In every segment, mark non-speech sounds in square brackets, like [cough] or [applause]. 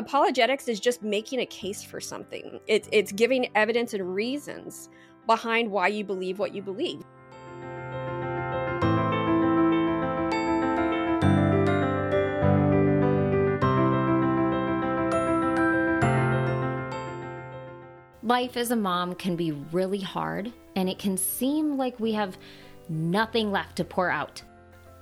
apologetics is just making a case for something. It's it's giving evidence and reasons behind why you believe what you believe. Life as a mom can be really hard, and it can seem like we have nothing left to pour out.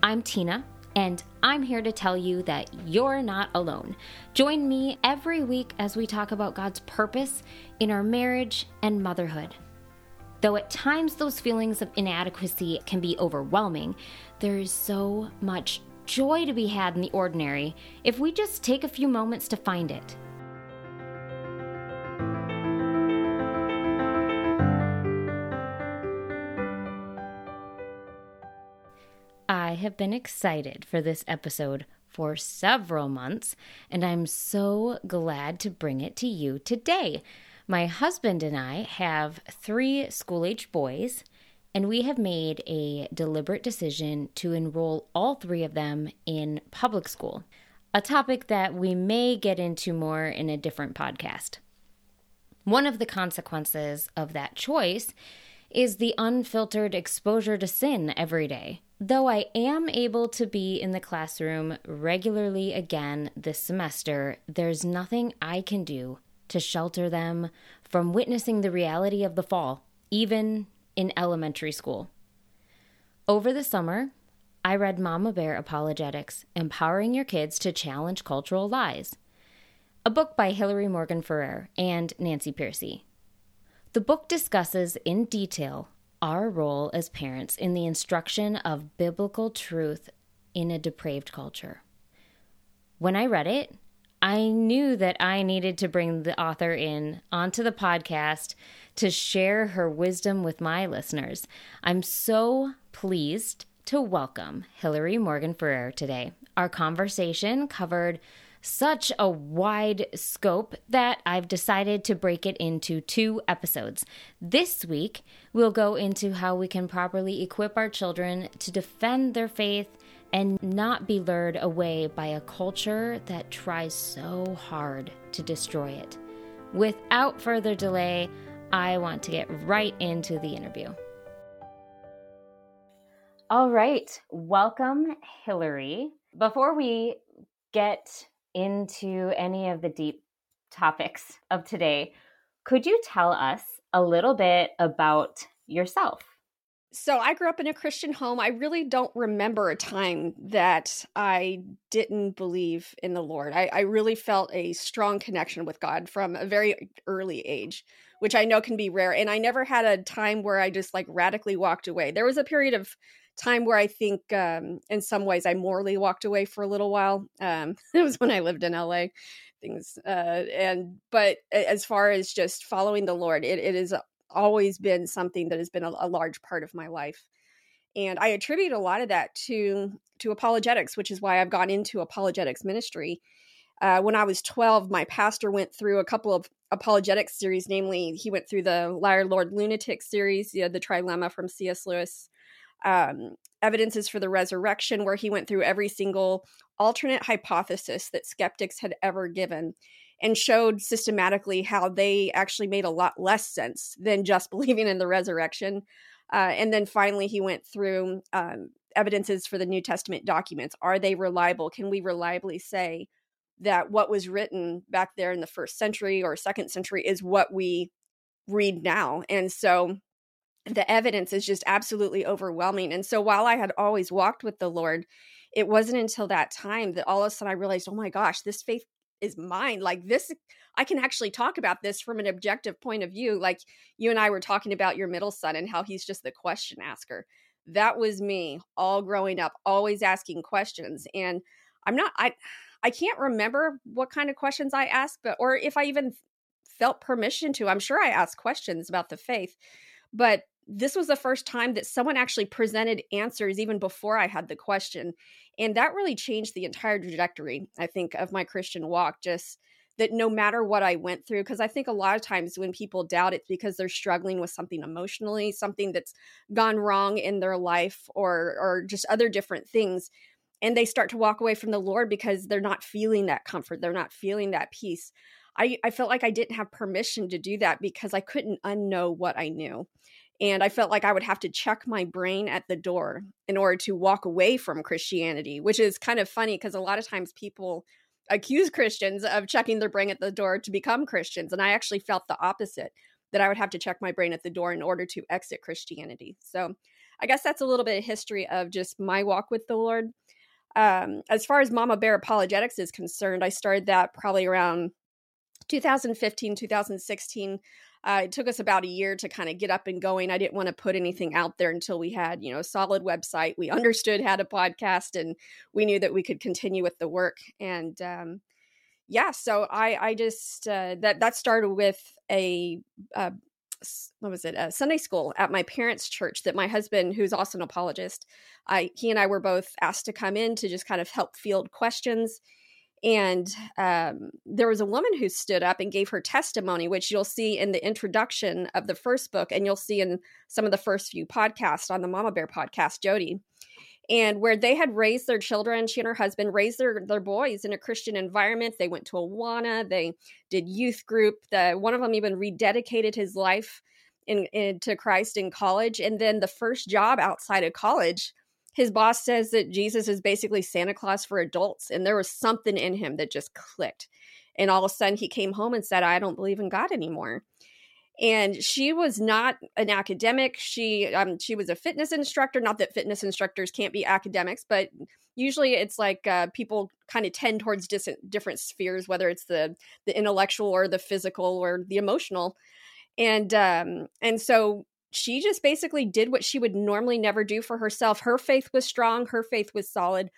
I'm Tina, and I'm here to tell you that you're not alone. Join me every week as we talk about God's purpose in our marriage and motherhood. Though at times those feelings of inadequacy can be overwhelming, there is so much joy to be had in the ordinary if we just take a few moments to find it. Have been excited for this episode for several months, and I'm so glad to bring it to you today. My husband and I have three school age boys, and we have made a deliberate decision to enroll all three of them in public school, a topic that we may get into more in a different podcast. One of the consequences of that choice is the unfiltered exposure to sin every day. Though I am able to be in the classroom regularly again this semester, there's nothing I can do to shelter them from witnessing the reality of the fall, even in elementary school. Over the summer, I read Mama Bear Apologetics Empowering Your Kids to Challenge Cultural Lies, a book by Hillary Morgan Ferrer and Nancy Pearcey. The book discusses in detail our role as parents in the instruction of biblical truth in a depraved culture. When I read it, I knew that I needed to bring the author in onto the podcast to share her wisdom with my listeners. I'm so pleased to welcome Hillary Morgan Ferrer today. Our conversation covered such a wide scope that I've decided to break it into two episodes. This week, we'll go into how we can properly equip our children to defend their faith and not be lured away by a culture that tries so hard to destroy it. Without further delay, I want to get right into the interview. All right, welcome, Hillary. Before we get into any of the deep topics of today, could you tell us a little bit about yourself? So, I grew up in a Christian home. I really don't remember a time that I didn't believe in the Lord. I, I really felt a strong connection with God from a very early age, which I know can be rare. And I never had a time where I just like radically walked away. There was a period of time where I think, um, in some ways, I morally walked away for a little while. Um, [laughs] it was when I lived in LA. Things uh, and but as far as just following the Lord, it, it has always been something that has been a, a large part of my life, and I attribute a lot of that to to apologetics, which is why I've gone into apologetics ministry. Uh, when I was 12, my pastor went through a couple of apologetics series. Namely, he went through the Liar, Lord, Lunatic series, you know, the trilemma from C.S. Lewis, um, evidences for the resurrection, where he went through every single alternate hypothesis that skeptics had ever given and showed systematically how they actually made a lot less sense than just [laughs] believing in the resurrection. Uh, and then finally, he went through um, evidences for the New Testament documents. Are they reliable? Can we reliably say that what was written back there in the first century or second century is what we read now? And so the evidence is just absolutely overwhelming. And so while I had always walked with the Lord, it wasn't until that time that all of a sudden I realized, oh my gosh, this faith is mine. Like this, I can actually talk about this from an objective point of view. Like you and I were talking about your middle son and how he's just the question asker. That was me all growing up, always asking questions. And I'm not, I, I can't remember what kind of questions I asked, but, or if I even felt permission to. I'm sure I asked questions about the faith, but this was the first time that someone actually presented answers even before I had the question. And that really changed the entire trajectory, I think, of my Christian walk. Just that no matter what I went through, because I think a lot of times when people doubt it's because they're struggling with something emotionally, something that's gone wrong in their life, or or just other different things. and they start to walk away from the Lord because they're not feeling that comfort, they're not feeling that peace. I, I felt like I didn't have permission to do that because I couldn't unknow what I knew. And I felt like I would have to check my brain at the door in order to walk away from Christianity, which is kind of funny because a lot of times people accuse Christians of checking their brain at the door to become Christians. And I actually felt the opposite that I would have to check my brain at the door in order to exit Christianity. So I guess that's a little bit of history of just my walk with the Lord. Um, as far as Mama Bear Apologetics is concerned, I started that probably around 2015, 2016. Uh, it took us about a year to kind of get up and going. I didn't want to put anything out there until we had, you know, a solid website. We [laughs] understood how to podcast, and we knew that we could continue with the work. And um, yeah, so I, I just uh, that that started with a, what was it a sunday school at my parents church that my husband who's also an apologist i he and i were both asked to come in to just kind of help field questions and um, there was a woman who stood up and gave her testimony which you'll see in the introduction of the first book and you'll see in some of the first few podcasts on the mama bear podcast jody and where they had raised their children she and her husband raised their, their boys in a christian environment. They went to awana they did youth group the one of them even rededicated his life in, into christ in college and then the first job outside of college his boss says that jesus is basically santa claus for adults and there was something in him that just clicked. And all of a sudden he came home and said i don't believe in god anymore. And she was not an academic. She um she was a fitness instructor. Not that fitness instructors can't be academics but usually it's like uh, people kind of tend towards dis- different spheres whether it's the the intellectual or the physical or the emotional. And um and so she just basically did what she would normally never do for herself. Her faith was strong her faith was solid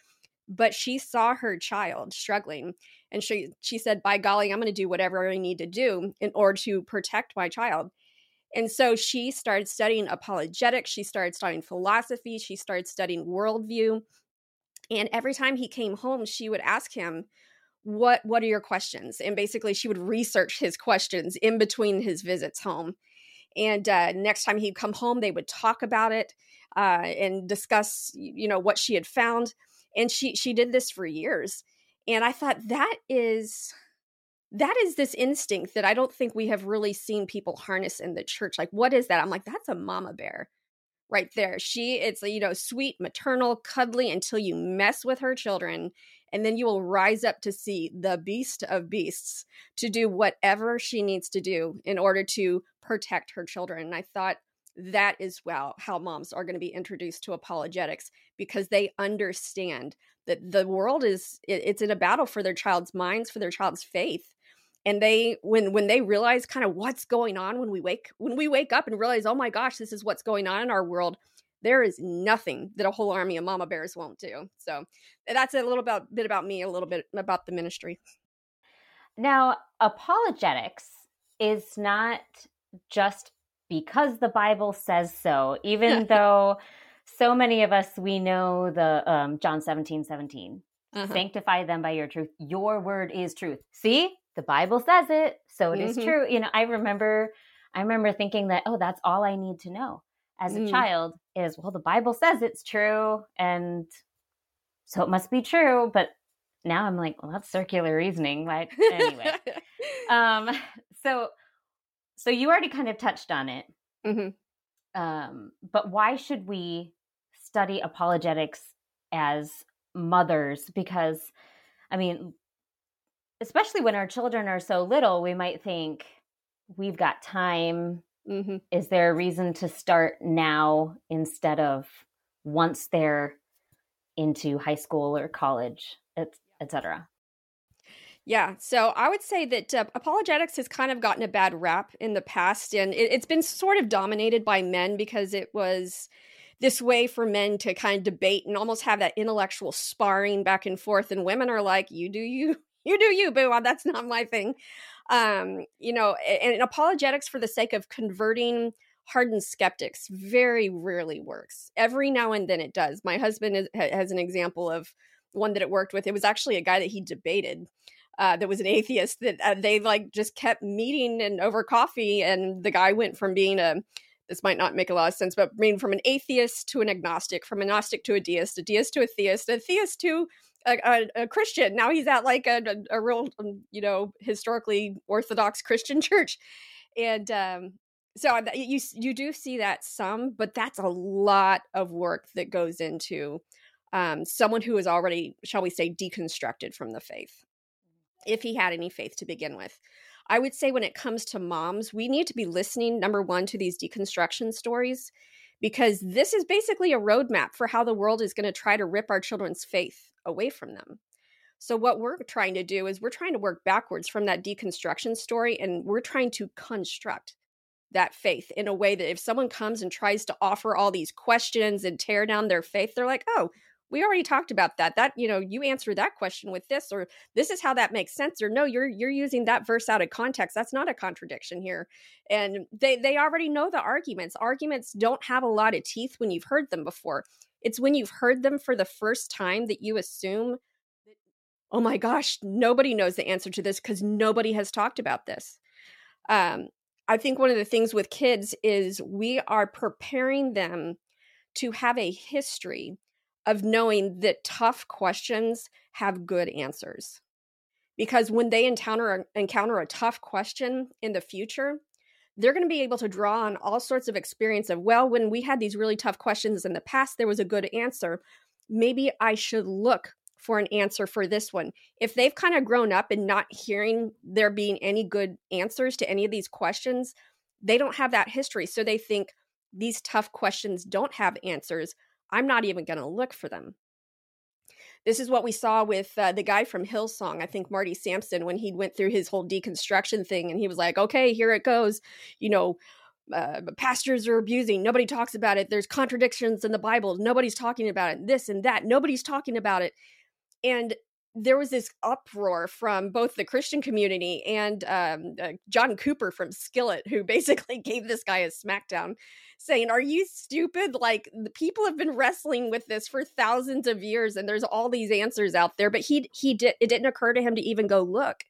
but she saw her child struggling and she she said by golly i'm going to do whatever i need to do in order to protect my child. And so she started studying apologetics she started studying philosophy she started studying worldview and every time he came home she would ask him what what are your questions? And basically she would research his questions in between his visits home and uh, next time he'd come home they would talk about it uh, and discuss you know what she had found and she she did this for years and i thought that is that is this instinct that i don't think we have really seen people harness in the church like what is that? I'm like that's a mama bear right there. She it's you know sweet maternal cuddly until you mess with her children and then you will rise up to see the beast of beasts to do whatever she needs to do in order to protect her children and i thought that is well how moms are going to be introduced to apologetics because they understand that the world is it's in a battle for their child's minds for their child's faith and they when when they realize kind of what's going on when we wake when we wake up and realize oh my gosh this is what's going on in our world there is nothing that a whole army of mama bears won't do so that's a little about, bit about me a little bit about the ministry now apologetics is not just because the Bible says so, even [laughs] though so many of us we know the um, John 17, 17. Uh-huh. Sanctify them by your truth. Your word is truth. See, the Bible says it, so it mm-hmm. is true. You know, I remember I remember thinking that, oh, that's all I need to know as a mm. child is, well, the Bible says it's true, and so it must be true. But now I'm like, well, that's circular reasoning. Like anyway. [laughs] um, so so you already kind of touched on it. Mm-hmm. Um, but why should we study apologetics as mothers? Because, I mean, especially when our children are so little, we might think we've got time. Mm-hmm. Is there a reason to start now instead of once they're into high school or college, etc.? Yeah, so I would say that uh, apologetics has kind of gotten a bad rap in the past, and it, it's been sort of dominated by men because it was this way for men to kind of debate and almost have that intellectual sparring back and forth, and women are like, "You do you, [laughs] you do you, boo. That's not my thing." Um, you know, and, and apologetics for the sake of converting hardened skeptics very rarely works. Every now and then it does. My husband is, has an example of one that it worked with. It was actually a guy that he debated uh, that was an [laughs] atheist that uh, they like just kept meeting and over coffee and the guy went from being a this might not make a lot of sense, but I mean, from an atheist to an agnostic, from an agnostic to a deist, a deist to a theist, a theist to a, a, a Christian. Now he's at like a, a, a, real, um, you know, historically Orthodox [laughs] Christian church, and um, so you you do see that some, but that's a lot of work that goes into um, someone who is already, shall we say, deconstructed from the faith, if he had any faith to begin with. I would say when it comes to moms, we need to be listening, number one, to these deconstruction stories, because this is basically a roadmap for how the world is going to try to rip our children's faith away from them. So, what we're trying to do is we're trying to work backwards from that deconstruction story and we're trying to construct that faith in a way that if someone comes and tries to offer all these questions and tear down their faith, they're like, oh, we already talked about that that you know you answer that question with this or this is how that makes sense or no you're you're using that verse out of context that's not a contradiction here. And they they already know the arguments. Arguments don't have a lot of teeth when you've heard them before. It's when you've heard them for the first time that you assume oh my gosh nobody knows the answer to this because nobody has talked about this. Um i think one of the things with kids is we are preparing them to have a history of knowing that tough questions have good answers. Because when they encounter encounter a tough question in the future, they're going to be able to draw on all sorts of experience of well when we had these really tough questions in the past there was a good answer. Maybe i should look for an answer for this one. If they've kind of grown up and not hearing there being any good answers to any of these questions they don't have that history. So they think these tough questions don't have answers I'm not even going to look for them. This is what we saw with uh, the guy from Hillsong, I think Marty Sampson, when he went through his whole deconstruction thing and he was like, okay, here it goes. You know, uh, pastors are abusing. Nobody talks about it. There's contradictions in the Bible. Nobody's talking about it. This and that. Nobody's talking about it. And there was this uproar from both the Christian community and um, uh, John Cooper from Skillet, who basically [laughs] gave this guy a smackdown, saying, Are you stupid? Like, the people have been wrestling with this for thousands of years, and there's all these answers out there. But he, he did, it didn't occur to him to even go look.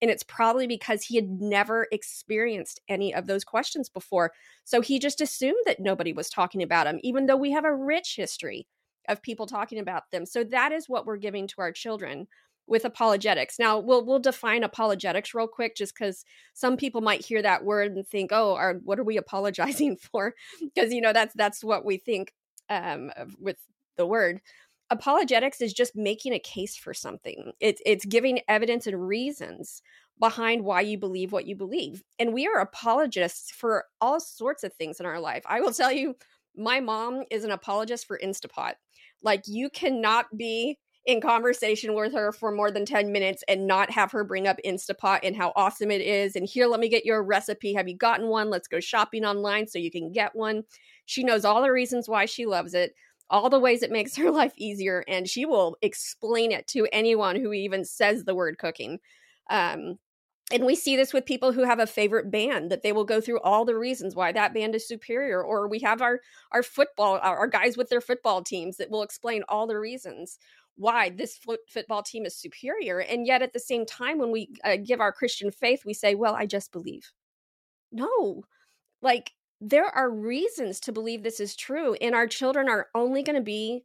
And it's probably because he had never experienced any of those questions before. So he just assumed that nobody was talking about him, even though we have a rich history of people talking about them. So that is what we're giving to our children with apologetics. Now, we'll we'll define apologetics real quick just cuz some people might hear that word and think, "Oh, are, what are we [laughs] apologizing for?" Because you know, that's that's what we think um, with the word. Apologetics is just making a case for something. It's it's giving evidence and reasons behind why you believe what you believe. And we are apologists for all sorts of things in our life. I will tell you, my mom is an apologist for Instapot. Like you cannot be in conversation with her for more than 10 minutes and not have her bring up Instapot and how awesome it is. And here, let me get your recipe. Have you gotten one? Let's go shopping online so you can get one. She knows all the reasons why she loves it, all the ways it makes [laughs] her life easier, and she will explain it to anyone who even says the word cooking. Um, and we see this with people who have a favorite band that they will go through all the reasons why that band is superior or we have our our football our, guys with their football teams that will explain all the reasons why this football team is superior and yet at the same time when we uh, give our christian faith we say well i just believe. No. Like there are reasons to believe this is true and our children are only going to be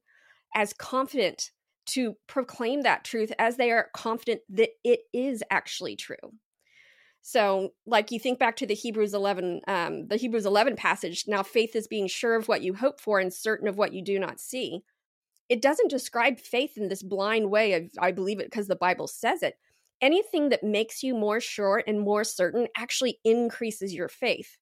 as confident to proclaim that truth as they are confident that it is actually true. So, like you think back to the Hebrews 11, um, the Hebrews 11 passage, now faith is being sure of what you hope for and certain of what you do not see. It doesn't describe faith in this blind way of, I believe it because the Bible says it. Anything that makes you more sure and more certain actually increases your faith.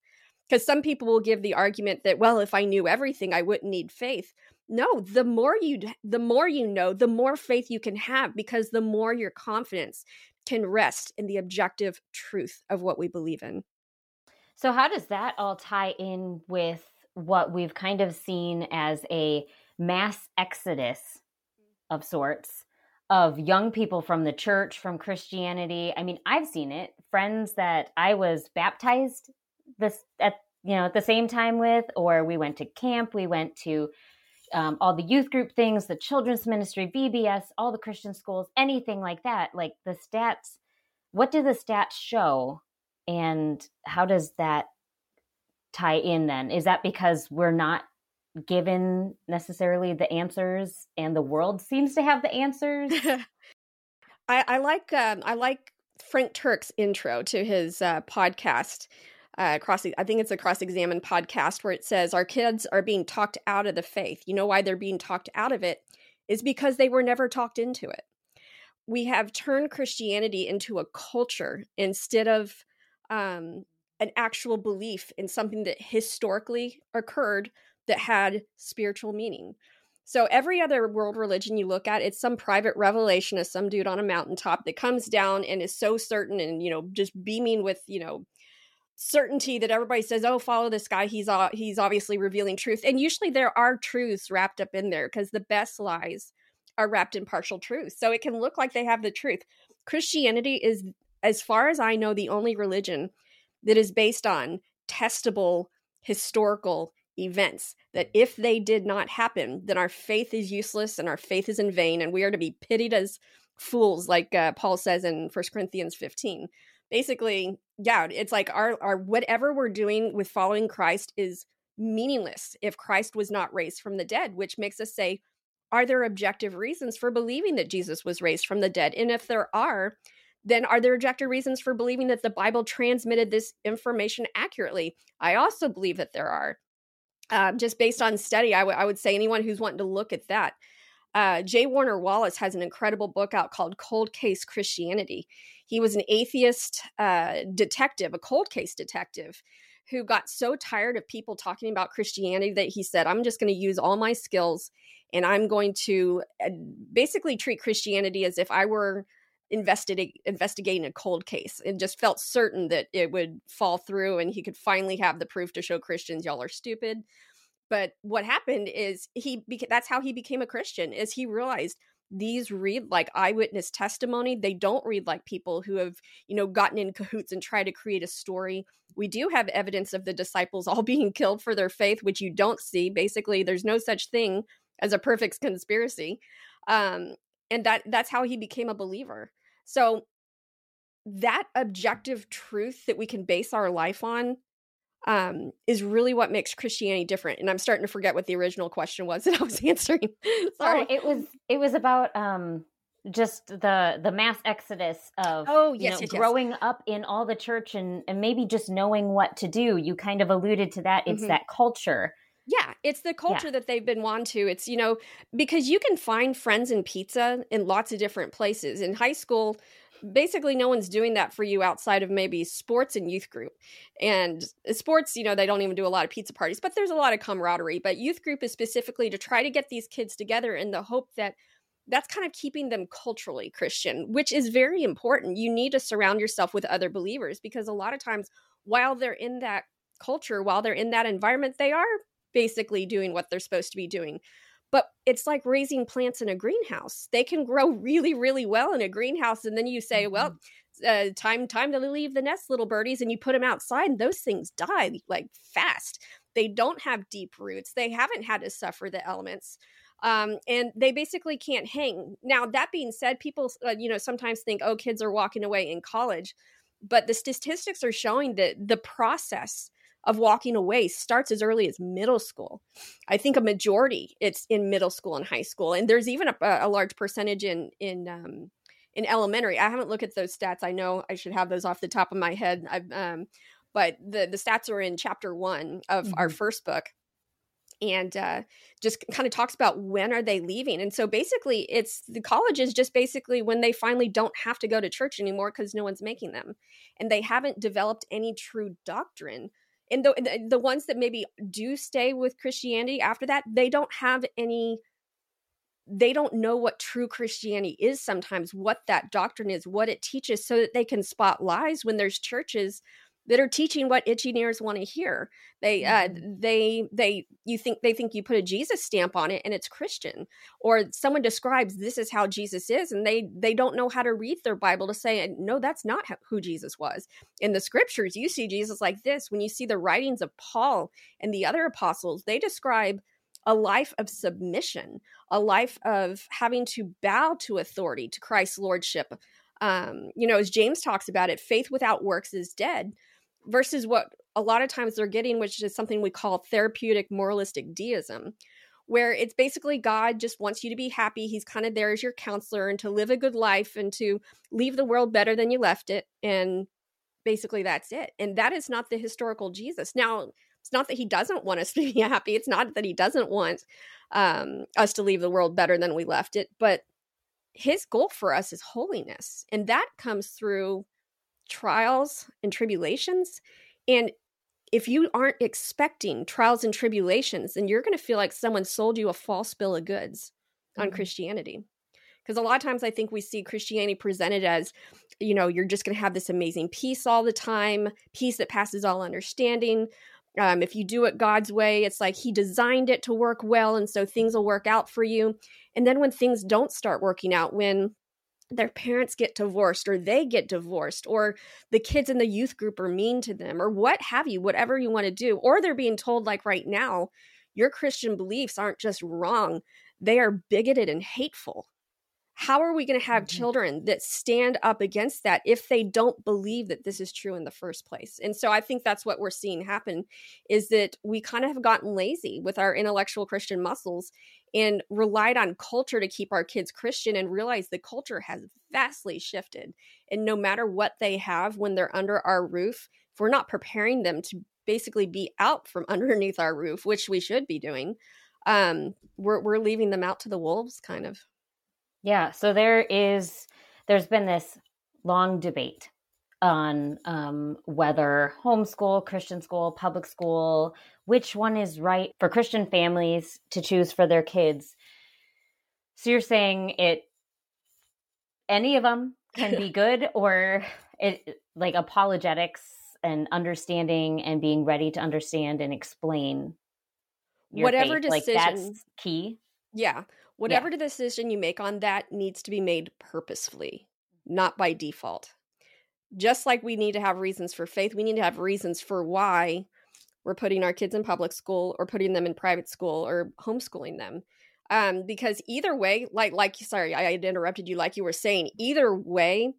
Because some people will give the argument that, well, if I knew everything, I wouldn't need faith. No, the more you the more you know, the more faith you can have because the more your confidence can rest in the objective truth of what we believe in. So, how does that all tie in with what we've kind of seen as a mass exodus of sorts of young people from the church, from Christianity? I mean, I've seen it. Friends that I was baptized this at you know at the same time with, or we went to camp, we went to um, all the youth group things, the children's ministry, VBS, all the Christian schools, anything like that. Like the stats, what do the stats show? And how does that tie in then? Is that because we're not given necessarily the answers and the world seems to have the answers? [laughs] I, I, like um, I like Frank Turek's intro to his uh, podcast. Uh, cross, I think it's a cross examined podcast where it says our kids are being talked out of the faith. You know why they're being talked out of it is because they were never talked into it. We have turned Christianity into a culture instead of um, an actual belief in something that historically occurred that had spiritual meaning. So every other world religion you look at, it's some private revelation of some dude on a mountaintop that comes down and is so certain and you know just beaming with you know certainty that everybody says, "Oh, follow this guy. He's uh, he's obviously revealing truth." And usually there are truths wrapped up in there because the best lies are wrapped in partial truth. So it can look like they have the truth. Christianity is, as far as I know, the only religion that is based on testable historical events that if they did not happen then our faith is useless and our faith is in vain and we are to be pitied as fools like uh, paul says in First corinthians 15 basically yeah it's like our, our whatever we're doing with following christ is meaningless if christ was not raised from the dead which makes us say are there objective reasons for believing that jesus was raised from the dead and if there are then are there objective reasons for believing that the Bible transmitted this information accurately? I also believe that there are. Uh, just based on study, I, w- I would say anyone who's wanting to look at that. Uh, J. Warner Wallace has an incredible book out called Cold Case Christianity. He was an atheist uh, detective, a cold case detective, who got so tired of people talking about Christianity that he said, I'm just going to use all my skills and I'm going to uh, basically treat Christianity as if I were investigating investigating a cold case and just felt certain that it would fall through and he could finally have the proof to show Christians y'all are stupid. But what happened is he beca- that's how he became a Christian is he realized these read like eyewitness testimony. They don't read like people who have you know gotten in cahoots and try to create a story. We do have evidence of the disciples all [laughs] being killed for their faith which you don't see. Basically there's no such thing as a perfect conspiracy. Um, and that that's how he became a believer so that objective truth that we can base our life on um, is really what makes Christianity different. And I'm starting to forget what the original question was that I was [laughs] answering. Sorry. Oh, it was it was about um just the the mass exodus of oh yes, you know, yes growing yes. up in all the church and and maybe just knowing what to do. You kind of alluded to that. It's mm-hmm. that culture yeah, it's the culture yeah. that they've been won to. It's, you know, because you can find friends in pizza in lots of different places. In high school, basically no one's doing that for you outside of maybe sports and youth group. And sports, you know, they don't even do a lot of pizza parties, but there's a lot of camaraderie. But youth group is specifically to try to get these kids together in the hope that that's kind of keeping them culturally Christian, which is very important. You need to surround yourself with other believers because a lot of times while they're in that culture, while they're in that environment, they are basically doing what they're supposed to be doing. But it's like raising plants in a greenhouse. They can grow really, really well in a greenhouse, and then you say, mm-hmm. "Well, uh, time time to leave the nest, little birdies," and you put them outside, and those things die like fast. They don't have deep roots. They haven't had to suffer the elements. Um, and they basically can't hang. Now, that being said, people, uh, you know, sometimes think, oh, kids are walking away in college, but the statistics are showing that the process of walking away starts as early as middle school. I think a majority it's in middle school and high school, and there's even a, a large percentage in in um, in elementary. I haven't looked at those stats. I know I should have those off the top of my head. I've, um, but the the stats are in chapter one of mm-hmm. our first book, and uh, just kind of talks about when are they leaving. And so basically, it's the colleges just basically when they finally don't have to go to church anymore because no one's making them, and they haven't developed any true doctrine and the the ones that maybe do stay with Christianity after that, they don't have any they don't know what true Christianity is sometimes, what that doctrine is, what it teaches, so that they can spot lies when there's churches that are teaching what itchy ears want to hear. They uh mm-hmm. they they you think they think you put a Jesus stamp on it and it's Christian or someone describes this is how Jesus is and they they don't know how to read their Bible to say no that's not who Jesus was. In the scriptures you see Jesus like this when you see the writings of Paul and the other apostles they describe a life of submission, a life of having to bow to authority, to Christ's lordship. Um, you know, as James talks about it, faith without works is dead versus what a lot of times they're getting, which is something we call therapeutic moralistic deism, where it's basically God just wants you to be happy. He's kind of there as your counselor and to live a good life and to leave the world better than you left it. And basically that's it. And that is not the historical Jesus. Now, it's not that he doesn't want us to be [laughs] happy. It's not that he doesn't want um, us to leave the world better than we left it, but his goal for us is holiness. And that comes through trials and tribulations. And if you aren't expecting trials and tribulations, then you're going to feel like someone sold you a false bill of goods on mm-hmm. Christianity. Because a lot of times I think we see Christianity presented as, you know, you're just going to have this amazing peace all the time, peace that passes all understanding. Um, if you do it God's way, it's like He designed it to work well, and so things will work out for you. And then when things don't start working out, when their parents get divorced or they get divorced or the kids in the youth group are mean to them or what have you whatever you want to do or they're being told like right now your christian beliefs aren't just wrong they are bigoted and hateful how are we going to have mm-hmm. children that stand up against that if they don't believe that this is true in the first place and so i think that's what we're seeing happen is that we kind of have gotten lazy with our intellectual christian muscles and relied on culture to keep our kids christian and realized the culture has vastly shifted and no matter what they have when they're under our roof if we're not preparing them to basically be out from [laughs] underneath our roof which we should be doing um we're, we're leaving them out to the wolves kind of yeah. So there is, there's been this long debate on um, whether homeschool, Christian school, public school, which one is right for Christian families to choose for their kids. So you're saying it, any of them can be [laughs] good, or it like apologetics and understanding and being ready to understand and explain whatever faith. decision like that's key. Yeah. Whatever yeah. decision you make on that needs to be made purposefully, not by default. Just like we need to have reasons for faith, we need to have reasons for why we're putting our kids in public school or putting them in private school or homeschooling them. Um, because either way, like like sorry, I interrupted you, like you were saying, either way,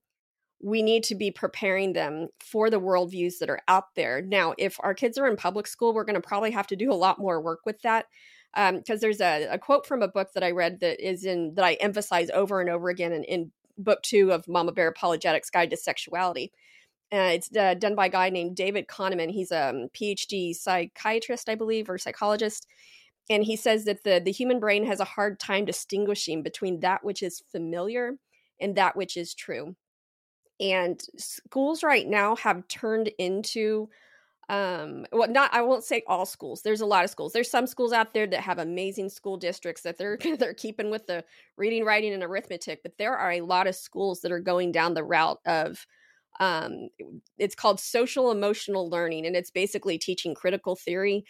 we need to be preparing them for the worldviews that are out there. Now, if our kids are in public school, we're going to probably have to do a lot more work with that because um, there's a, a, quote from a book that I read that is in that I emphasize over and over again in, in book two of Mama Bear Apologetics Guide to Sexuality. Uh, it's uh, done by a guy named David Kahneman. He's a um, PhD psychiatrist, I believe, or psychologist. And he says that the, the human brain has a hard time distinguishing between that which is familiar and that which is true. And schools right now have turned into um well not i won't say all schools there's a lot of schools there's some schools out there that have amazing school districts that they're [laughs] they're keeping with the reading writing and arithmetic but there are a lot of schools that are going down the route of um it's called social emotional learning and it's basically teaching critical theory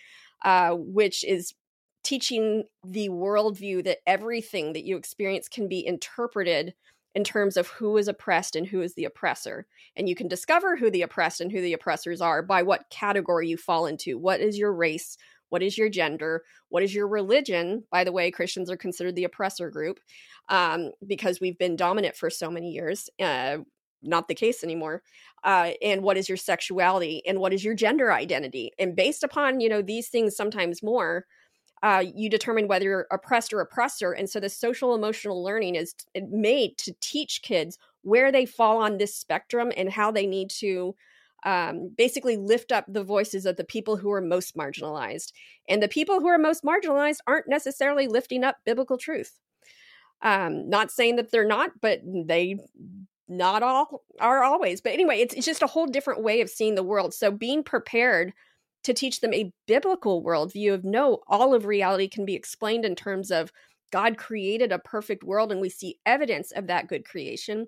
uh which is teaching the worldview that everything that you experience can be interpreted in terms of who is oppressed and who is the oppressor. And you can discover who the oppressed and who the oppressors are by what category you fall into. What is your race? What is your gender? What is your religion? By the way, Christians are considered the oppressor group um, because we've been dominant for so many years. Uh, not the case anymore. Uh, and what is your sexuality? And what is your gender identity? And based upon you know these things, sometimes more, uh, you determine whether you're oppressed or oppressor. And so the social emotional learning is made to teach kids where they fall on this spectrum and how they need to um, basically lift up the voices of the people who are most marginalized. And the people who are most marginalized aren't necessarily lifting up biblical truth. Um, not saying that they're not, but they not all are always. But anyway, it's, it's just a whole different way of seeing the world. So being prepared to teach them a biblical worldview of no, all of reality can be explained in terms of God created a perfect world and we see evidence of that good creation.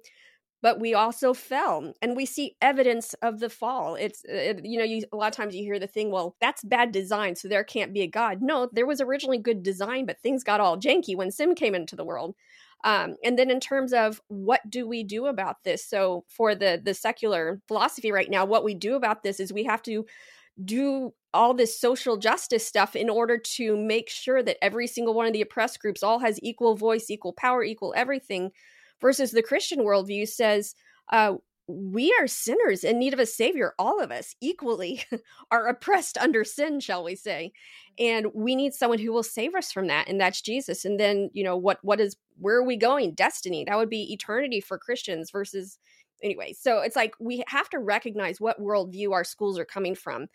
But we also fell, and we see evidence of the fall. It's it, you know, you a lot of times you hear the thing, well, that's bad design, so there can't be a God. No, there was originally good design, but things got all janky when sin came into the world. Um, and then in terms of what do we do about this? So for the the secular philosophy right now, what we do about this is we have to do all this social justice stuff in order to make sure that every single one of the oppressed groups all has equal voice, equal power, equal everything. Versus the Christian worldview says, uh, we are sinners in need of a savior. All of us equally [laughs] are oppressed under sin shall we say. And we need someone who will save us from that and that's jesus. And then you know what what is where are we going? Destiny. That would be eternity for christians versus anyway. So it's like we have to recognize what worldview our schools are coming from.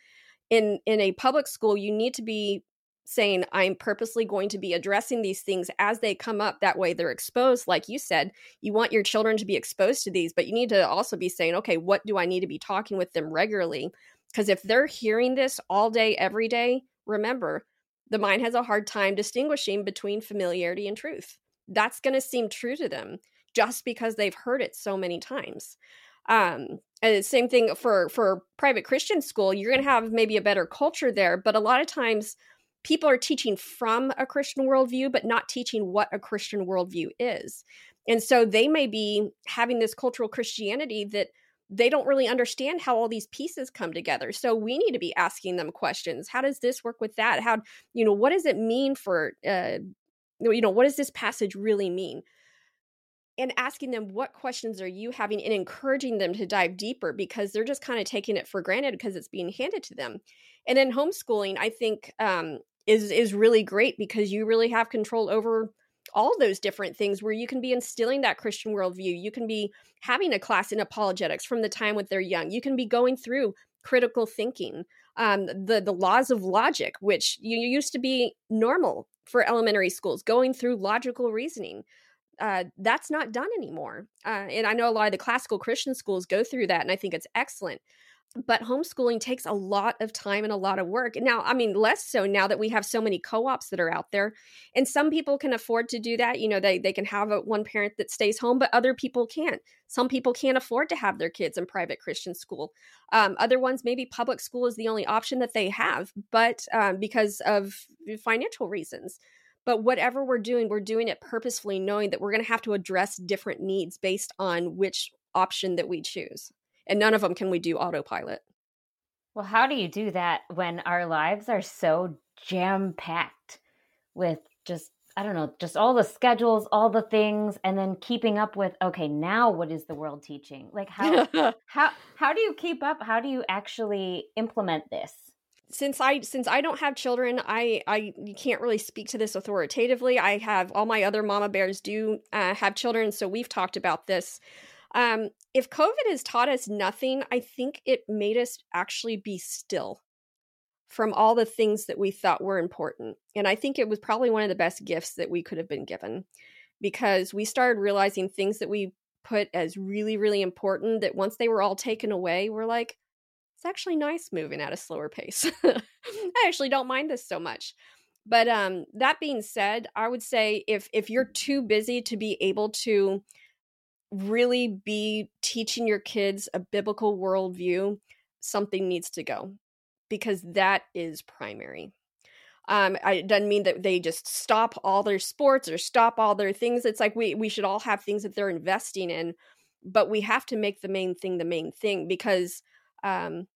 In in a public school you need to be saying i'm purposely going to be addressing these things as they come up that way they're exposed. Like you said you want your children to be exposed to these but you need to also be saying okay what do i need to be talking with them regularly? Because if they're hearing this all day every day remember the mind has a hard time distinguishing between familiarity and truth. That's going to seem true to them just because they've heard it so many times. Um and same thing for for private christian school you're going to have maybe a better culture there but a lot of times people are teaching from a Christian worldview, but not teaching what a Christian worldview is. And so they may be having this cultural Christianity that they don't really understand how all these pieces come together. So we need to be asking them questions. How does this work with that? How, you know, what does it mean for, uh, you know, what does this passage really mean? and asking them what questions are you having and encouraging them to dive deeper because they're just kind of taking it for granted because it's being handed to them and then homeschooling i think um, is is really great because you really have control over all those different things where you can be instilling that christian worldview you can be having a class in apologetics from the time when they're young you can be going through critical thinking um, the the laws of logic which you used to be normal for elementary schools going through logical reasoning uh, that's not done anymore. Uh, and I know a lot of the classical Christian schools go through that, and I think it's excellent. But homeschooling takes a lot of time and a lot of work. Now, I mean, less so now that we have so many co ops that are out there. And some people can afford to do that. You know, they, they can have a, one parent that stays home, but other people can't. Some people can't afford to have their kids in private Christian school. Um, other ones, maybe public school is the only option that they have, but um, because of financial reasons. But whatever we're doing, we're doing it purposefully, knowing that we're going to have to address different needs based on which option that we choose. And none of them can we do autopilot. Well, how do you do that when our lives are so jam packed with just I don't know, just all the schedules, all the things, and then keeping up with okay, now what is the world teaching? Like how [laughs] how how do you keep up? How do you actually implement this? since I since I don't have children, I I can't really speak to this authoritatively. I have all my other mama bears do uh, have children, so we've talked about this. Um, if COVID has taught us nothing, I think it made us actually be still from all the things that we thought were important, and I think it was probably one of the best gifts that we could have been given because we started realizing things that we put as really really important that once they were all taken away, we're like it's actually nice moving at a slower pace. [laughs] I actually don't mind this so much. But um, that being said, I would say if if you're too busy to be able to really be teaching your kids a biblical worldview, something needs to go because that is primary. Um, it doesn't mean that they just stop all their sports or stop all their things. It's like we we should all have things that they're investing in, but we have to make the main thing the main thing because um,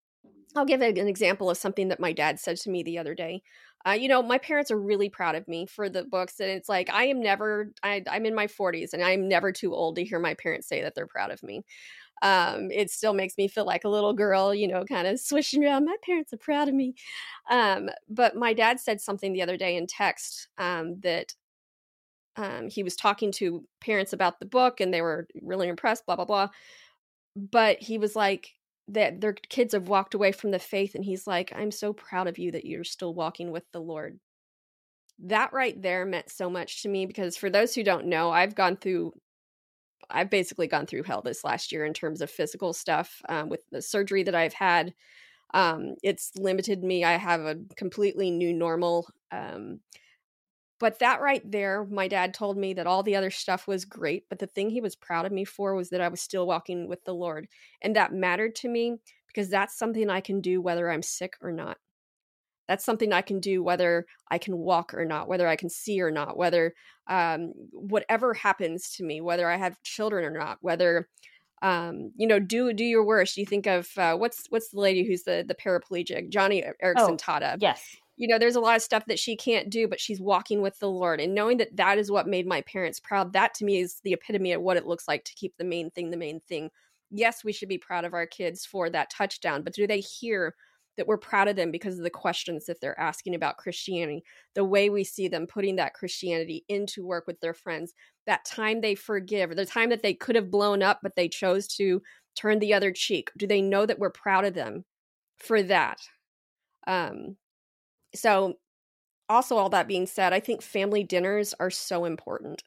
I'll give an example of something that my dad said to me the other day. Uh, you know, my parents are really proud of me for the books, and it's like I am never. I, I'm in my 40s, and I'm never too old to hear my parents say that they're proud of me. Um, it still makes me feel like a little girl, you know, kind of swishing around. My parents are proud of me. Um, but my dad said something the other day in text um, that um, he was talking to parents about the book, and they were really impressed. Blah blah blah. But he was like, that their kids have walked away from the faith and he's like i'm so proud of you that you're still walking with the lord. That right there meant so much to me because for those who don't know i've gone through i've basically gone through hell this last year in terms of physical stuff um, with the surgery that i've had um, it's limited me. I have a completely new normal um, but that right there, my dad told me that all the other stuff was great, but the thing he was proud of me for was that I was still walking with the Lord. And that mattered to me because that's something I can do whether I'm sick or not. That's something I can do whether I can walk or not, whether I can see or not, whether um, whatever happens to me, whether I have children or not, whether um, you know, do do your worst. You think of uh, what's what's the lady who's the the paraplegic, Joni Eareckson oh, Tada. Yes, you know, there's a lot of stuff that she can't do, but she's walking with the Lord. And knowing that that is what made my parents proud, that to me is the epitome of what it looks like to keep the main thing the main thing. yes, we should be proud of our kids for that touchdown, but do they hear that we're proud of them because of the questions that they're asking about Christianity, the way we see them putting that Christianity into work with their friends, that time they forgive, the time that they could have blown up, but they chose to turn the other cheek. Do they know that we're proud of them for that? Um, so, also, all that being said, I think family dinners are so important.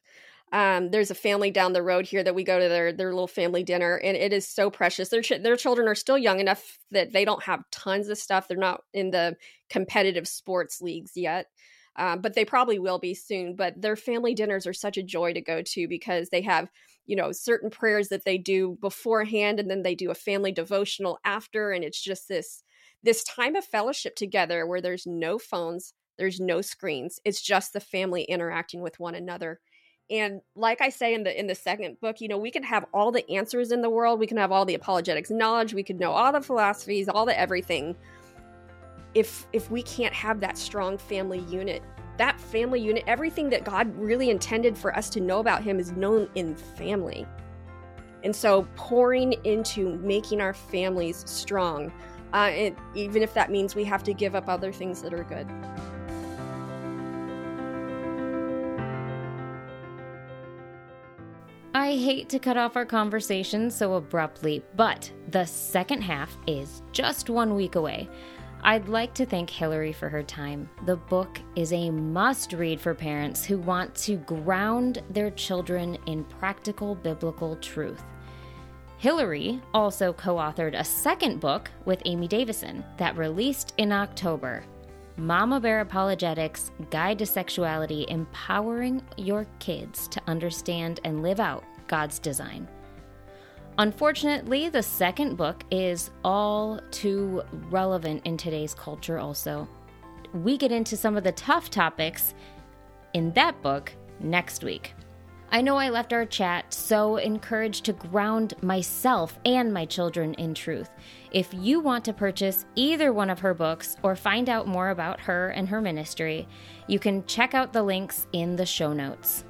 Um, there's a family down the road here that we go to their their little family dinner, and it is so precious. Their ch- their children are still young enough that they don't have tons of stuff. They're not in the competitive sports leagues yet, uh, but they probably will be soon. But their family dinners are such a joy to go to because they have you know certain prayers that they do beforehand, and then they do a family devotional after, and it's just this this time of fellowship together where there's no phones, there's no screens. It's just the family interacting with one another and like i say in the in the second book you know we can have all the answers in the world we can have all the apologetics knowledge we could know all the philosophies all the everything if if we can't have that strong family unit that family unit everything that god really intended for us to know about him is known in family and so pouring into making our families strong uh, it, even if that means we have to give up other things that are good I hate to cut off our conversation so abruptly, but the second half is just one week away. I'd like to thank Hillary for her time. The book is a must read for parents who want to ground their children in practical biblical truth. Hillary also co authored a second book with Amy Davison that released in October Mama Bear Apologetics Guide to Sexuality Empowering Your Kids to Understand and Live Out God's Design. Unfortunately, the second book is all too relevant in today's culture, also. We get into some of the tough topics in that book next week. I know I left our chat so encouraged to ground myself and my children in truth. If you want to purchase either one of her books or find out more about her and her ministry, you can check out the links in the show notes.